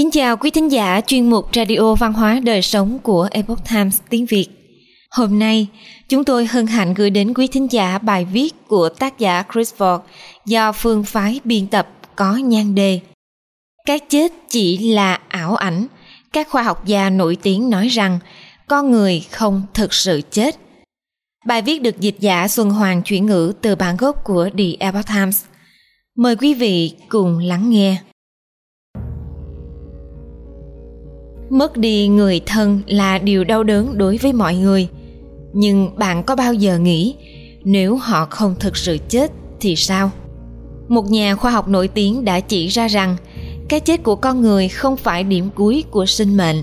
Kính chào quý thính giả chuyên mục Radio Văn hóa Đời Sống của Epoch Times tiếng Việt. Hôm nay, chúng tôi hân hạnh gửi đến quý thính giả bài viết của tác giả Chris Ford do phương phái biên tập có nhan đề. Cái chết chỉ là ảo ảnh. Các khoa học gia nổi tiếng nói rằng con người không thực sự chết. Bài viết được dịch giả Xuân Hoàng chuyển ngữ từ bản gốc của The Epoch Times. Mời quý vị cùng lắng nghe. Mất đi người thân là điều đau đớn đối với mọi người. Nhưng bạn có bao giờ nghĩ, nếu họ không thực sự chết thì sao? Một nhà khoa học nổi tiếng đã chỉ ra rằng, cái chết của con người không phải điểm cuối của sinh mệnh.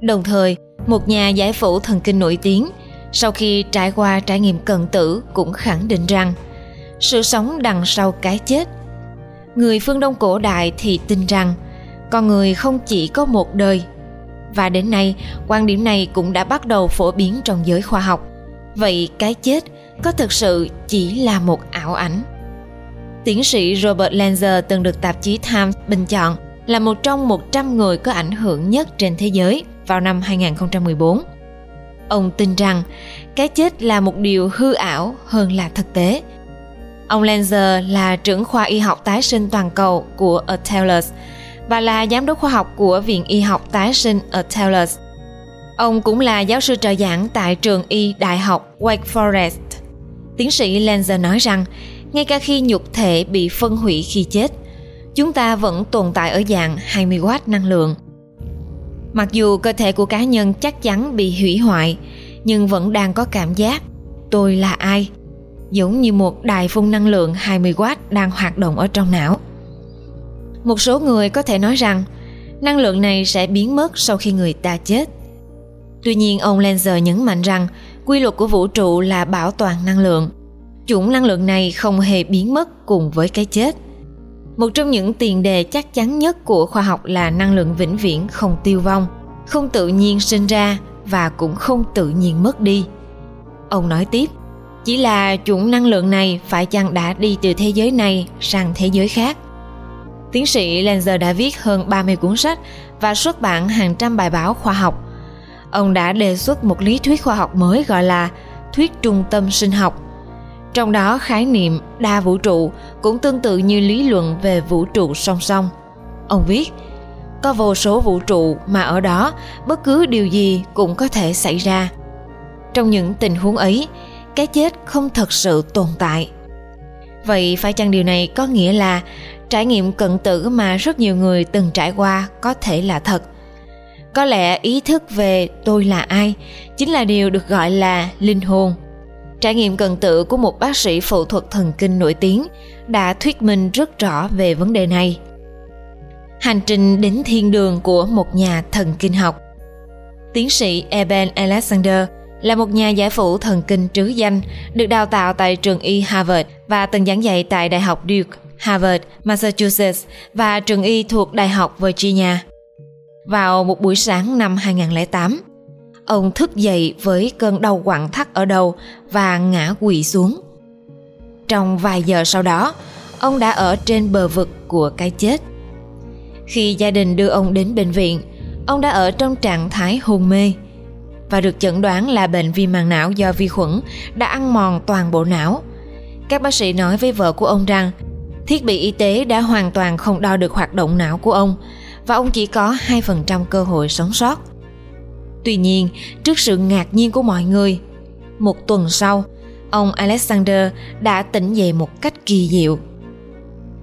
Đồng thời, một nhà giải phẫu thần kinh nổi tiếng, sau khi trải qua trải nghiệm cận tử, cũng khẳng định rằng, sự sống đằng sau cái chết. Người phương đông cổ đại thì tin rằng, con người không chỉ có một đời và đến nay quan điểm này cũng đã bắt đầu phổ biến trong giới khoa học vậy cái chết có thực sự chỉ là một ảo ảnh tiến sĩ Robert Lanzer từng được tạp chí Times bình chọn là một trong 100 người có ảnh hưởng nhất trên thế giới vào năm 2014. Ông tin rằng cái chết là một điều hư ảo hơn là thực tế. Ông Lanzer là trưởng khoa y học tái sinh toàn cầu của Atellus, và là giám đốc khoa học của Viện Y học tái sinh ở Taylor's. Ông cũng là giáo sư trợ giảng tại trường y Đại học Wake Forest. Tiến sĩ Lenzer nói rằng, ngay cả khi nhục thể bị phân hủy khi chết, chúng ta vẫn tồn tại ở dạng 20W năng lượng. Mặc dù cơ thể của cá nhân chắc chắn bị hủy hoại, nhưng vẫn đang có cảm giác tôi là ai, giống như một đài phun năng lượng 20W đang hoạt động ở trong não một số người có thể nói rằng, năng lượng này sẽ biến mất sau khi người ta chết. Tuy nhiên, ông Lenzer nhấn mạnh rằng, quy luật của vũ trụ là bảo toàn năng lượng. Chủng năng lượng này không hề biến mất cùng với cái chết. Một trong những tiền đề chắc chắn nhất của khoa học là năng lượng vĩnh viễn không tiêu vong, không tự nhiên sinh ra và cũng không tự nhiên mất đi. Ông nói tiếp, chỉ là chủng năng lượng này phải chăng đã đi từ thế giới này sang thế giới khác? Tiến sĩ Lenzer đã viết hơn 30 cuốn sách và xuất bản hàng trăm bài báo khoa học. Ông đã đề xuất một lý thuyết khoa học mới gọi là thuyết trung tâm sinh học. Trong đó khái niệm đa vũ trụ cũng tương tự như lý luận về vũ trụ song song. Ông viết, có vô số vũ trụ mà ở đó bất cứ điều gì cũng có thể xảy ra. Trong những tình huống ấy, cái chết không thật sự tồn tại. Vậy phải chăng điều này có nghĩa là trải nghiệm cận tử mà rất nhiều người từng trải qua có thể là thật. Có lẽ ý thức về tôi là ai chính là điều được gọi là linh hồn. Trải nghiệm cận tử của một bác sĩ phẫu thuật thần kinh nổi tiếng đã thuyết minh rất rõ về vấn đề này. Hành trình đến thiên đường của một nhà thần kinh học. Tiến sĩ eben alexander là một nhà giải phẫu thần kinh trứ danh được đào tạo tại trường y harvard và từng giảng dạy tại đại học duke. Harvard, Massachusetts và trường y thuộc Đại học Virginia. Vào một buổi sáng năm 2008, ông thức dậy với cơn đau quặn thắt ở đầu và ngã quỵ xuống. Trong vài giờ sau đó, ông đã ở trên bờ vực của cái chết. Khi gia đình đưa ông đến bệnh viện, ông đã ở trong trạng thái hôn mê và được chẩn đoán là bệnh viêm màng não do vi khuẩn đã ăn mòn toàn bộ não. Các bác sĩ nói với vợ của ông rằng Thiết bị y tế đã hoàn toàn không đo được hoạt động não của ông và ông chỉ có 2% cơ hội sống sót. Tuy nhiên, trước sự ngạc nhiên của mọi người, một tuần sau, ông Alexander đã tỉnh dậy một cách kỳ diệu.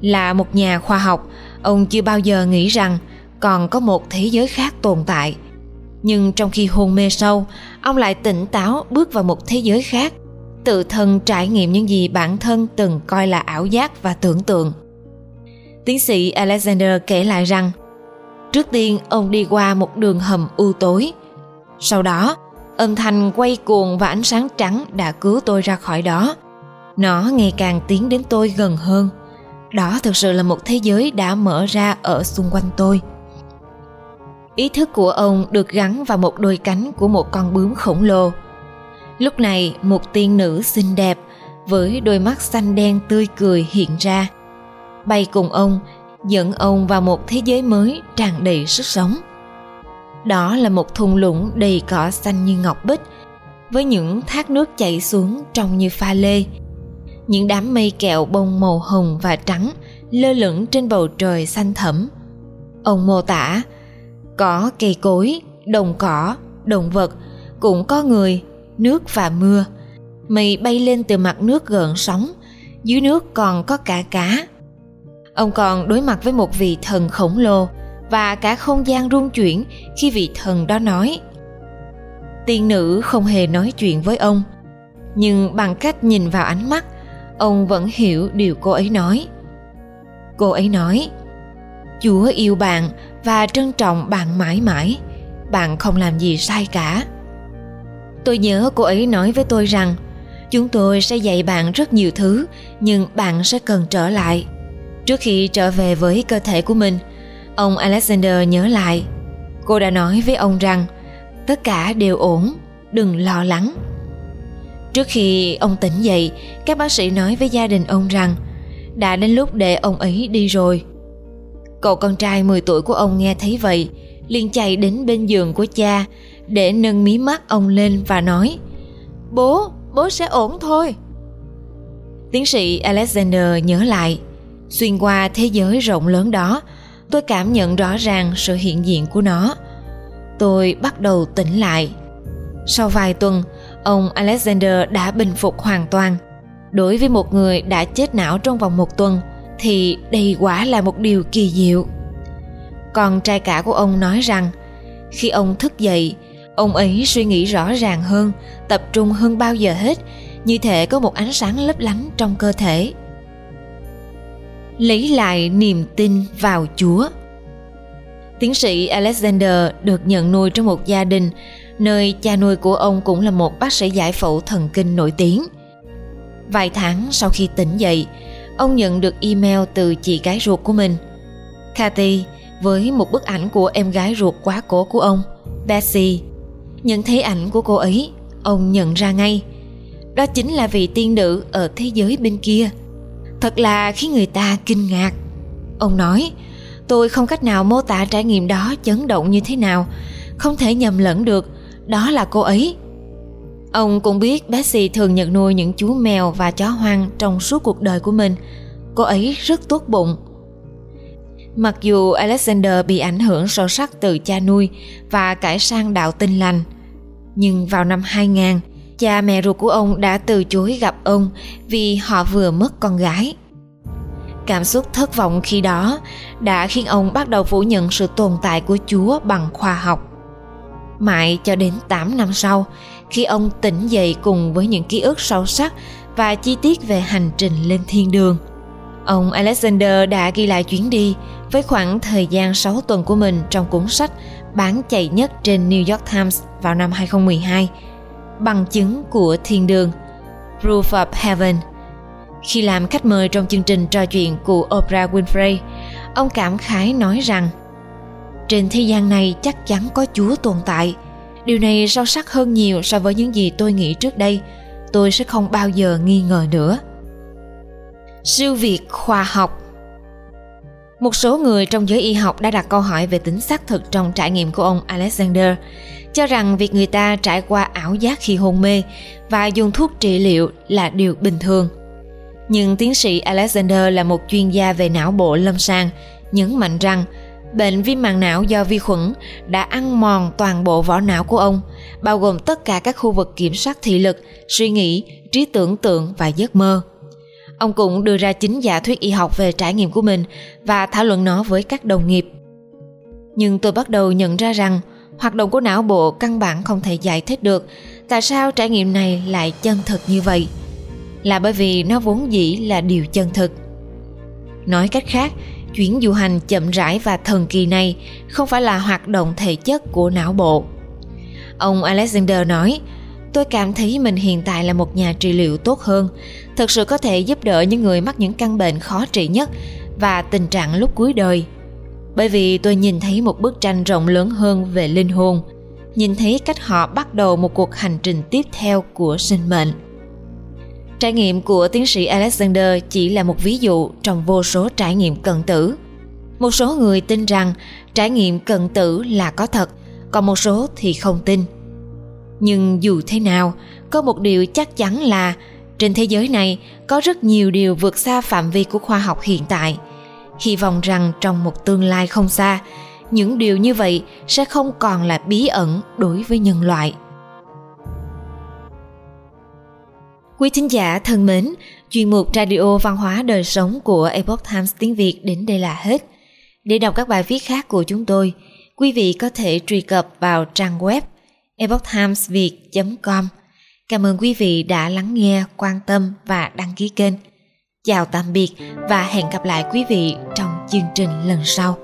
Là một nhà khoa học, ông chưa bao giờ nghĩ rằng còn có một thế giới khác tồn tại. Nhưng trong khi hôn mê sâu, ông lại tỉnh táo bước vào một thế giới khác tự thân trải nghiệm những gì bản thân từng coi là ảo giác và tưởng tượng. Tiến sĩ Alexander kể lại rằng, trước tiên ông đi qua một đường hầm u tối. Sau đó, âm thanh quay cuồng và ánh sáng trắng đã cứu tôi ra khỏi đó. Nó ngày càng tiến đến tôi gần hơn. Đó thực sự là một thế giới đã mở ra ở xung quanh tôi. Ý thức của ông được gắn vào một đôi cánh của một con bướm khổng lồ Lúc này một tiên nữ xinh đẹp với đôi mắt xanh đen tươi cười hiện ra. Bay cùng ông dẫn ông vào một thế giới mới tràn đầy sức sống. Đó là một thung lũng đầy cỏ xanh như ngọc bích, với những thác nước chảy xuống trông như pha lê. Những đám mây kẹo bông màu hồng và trắng lơ lửng trên bầu trời xanh thẫm. Ông mô tả có cây cối, đồng cỏ, động vật, cũng có người, nước và mưa. Mây bay lên từ mặt nước gợn sóng, dưới nước còn có cả cá. Ông còn đối mặt với một vị thần khổng lồ và cả không gian rung chuyển khi vị thần đó nói. Tiên nữ không hề nói chuyện với ông, nhưng bằng cách nhìn vào ánh mắt, ông vẫn hiểu điều cô ấy nói. Cô ấy nói, Chúa yêu bạn và trân trọng bạn mãi mãi, bạn không làm gì sai cả. Tôi nhớ cô ấy nói với tôi rằng, chúng tôi sẽ dạy bạn rất nhiều thứ, nhưng bạn sẽ cần trở lại. Trước khi trở về với cơ thể của mình, ông Alexander nhớ lại. Cô đã nói với ông rằng, tất cả đều ổn, đừng lo lắng. Trước khi ông tỉnh dậy, các bác sĩ nói với gia đình ông rằng đã đến lúc để ông ấy đi rồi. Cậu con trai 10 tuổi của ông nghe thấy vậy, liền chạy đến bên giường của cha để nâng mí mắt ông lên và nói Bố, bố sẽ ổn thôi. Tiến sĩ Alexander nhớ lại, xuyên qua thế giới rộng lớn đó, tôi cảm nhận rõ ràng sự hiện diện của nó. Tôi bắt đầu tỉnh lại. Sau vài tuần, ông Alexander đã bình phục hoàn toàn. Đối với một người đã chết não trong vòng một tuần, thì đây quả là một điều kỳ diệu. Còn trai cả của ông nói rằng, khi ông thức dậy, ông ấy suy nghĩ rõ ràng hơn, tập trung hơn bao giờ hết, như thể có một ánh sáng lấp lánh trong cơ thể. Lấy lại niềm tin vào Chúa. Tiến sĩ Alexander được nhận nuôi trong một gia đình nơi cha nuôi của ông cũng là một bác sĩ giải phẫu thần kinh nổi tiếng. Vài tháng sau khi tỉnh dậy, ông nhận được email từ chị gái ruột của mình. Kathy với một bức ảnh của em gái ruột quá cố của ông, Betsy. Nhận thấy ảnh của cô ấy, ông nhận ra ngay. Đó chính là vị tiên nữ ở thế giới bên kia. Thật là khiến người ta kinh ngạc. Ông nói, tôi không cách nào mô tả trải nghiệm đó chấn động như thế nào, không thể nhầm lẫn được, đó là cô ấy. Ông cũng biết Betsy thường nhận nuôi những chú mèo và chó hoang trong suốt cuộc đời của mình. Cô ấy rất tốt bụng. Mặc dù Alexander bị ảnh hưởng sâu sắc từ cha nuôi và cải sang đạo tin lành, nhưng vào năm 2000, cha mẹ ruột của ông đã từ chối gặp ông vì họ vừa mất con gái. Cảm xúc thất vọng khi đó đã khiến ông bắt đầu phủ nhận sự tồn tại của Chúa bằng khoa học. Mãi cho đến 8 năm sau, khi ông tỉnh dậy cùng với những ký ức sâu sắc và chi tiết về hành trình lên thiên đường. Ông Alexander đã ghi lại chuyến đi với khoảng thời gian 6 tuần của mình trong cuốn sách bán chạy nhất trên New York Times vào năm 2012, Bằng chứng của thiên đường, Proof of Heaven. Khi làm khách mời trong chương trình trò chuyện của Oprah Winfrey, ông cảm khái nói rằng trên thế gian này chắc chắn có Chúa tồn tại – Điều này sâu sắc hơn nhiều so với những gì tôi nghĩ trước đây. Tôi sẽ không bao giờ nghi ngờ nữa. Siêu việt khoa học một số người trong giới y học đã đặt câu hỏi về tính xác thực trong trải nghiệm của ông Alexander, cho rằng việc người ta trải qua ảo giác khi hôn mê và dùng thuốc trị liệu là điều bình thường. Nhưng tiến sĩ Alexander là một chuyên gia về não bộ lâm sàng, nhấn mạnh rằng Bệnh viêm màng não do vi khuẩn đã ăn mòn toàn bộ vỏ não của ông, bao gồm tất cả các khu vực kiểm soát thị lực, suy nghĩ, trí tưởng tượng và giấc mơ. Ông cũng đưa ra chính giả thuyết y học về trải nghiệm của mình và thảo luận nó với các đồng nghiệp. Nhưng tôi bắt đầu nhận ra rằng hoạt động của não bộ căn bản không thể giải thích được tại sao trải nghiệm này lại chân thực như vậy. Là bởi vì nó vốn dĩ là điều chân thực. Nói cách khác, chuyến du hành chậm rãi và thần kỳ này không phải là hoạt động thể chất của não bộ ông alexander nói tôi cảm thấy mình hiện tại là một nhà trị liệu tốt hơn thực sự có thể giúp đỡ những người mắc những căn bệnh khó trị nhất và tình trạng lúc cuối đời. Bởi vì tôi nhìn thấy một bức tranh rộng lớn hơn về linh hồn, nhìn thấy cách họ bắt đầu một cuộc hành trình tiếp theo của sinh mệnh. Trải nghiệm của tiến sĩ Alexander chỉ là một ví dụ trong vô số trải nghiệm cận tử. một số người tin rằng trải nghiệm cận tử là có thật, còn một số thì không tin. Nhưng dù thế nào, có một điều chắc chắn là trên thế giới này, có rất nhiều điều vượt xa phạm vi của khoa học hiện tại. Hy vọng rằng trong một tương lai không xa, những điều như vậy sẽ không còn là bí ẩn đối với nhân loại. Quý thính giả thân mến, chuyên mục radio văn hóa đời sống của epoch times tiếng việt đến đây là hết. Để đọc các bài viết khác của chúng tôi, quý vị có thể truy cập vào trang web epochtimesviet com. Cảm ơn quý vị đã lắng nghe, quan tâm và đăng ký kênh. Chào tạm biệt và hẹn gặp lại quý vị trong chương trình lần sau.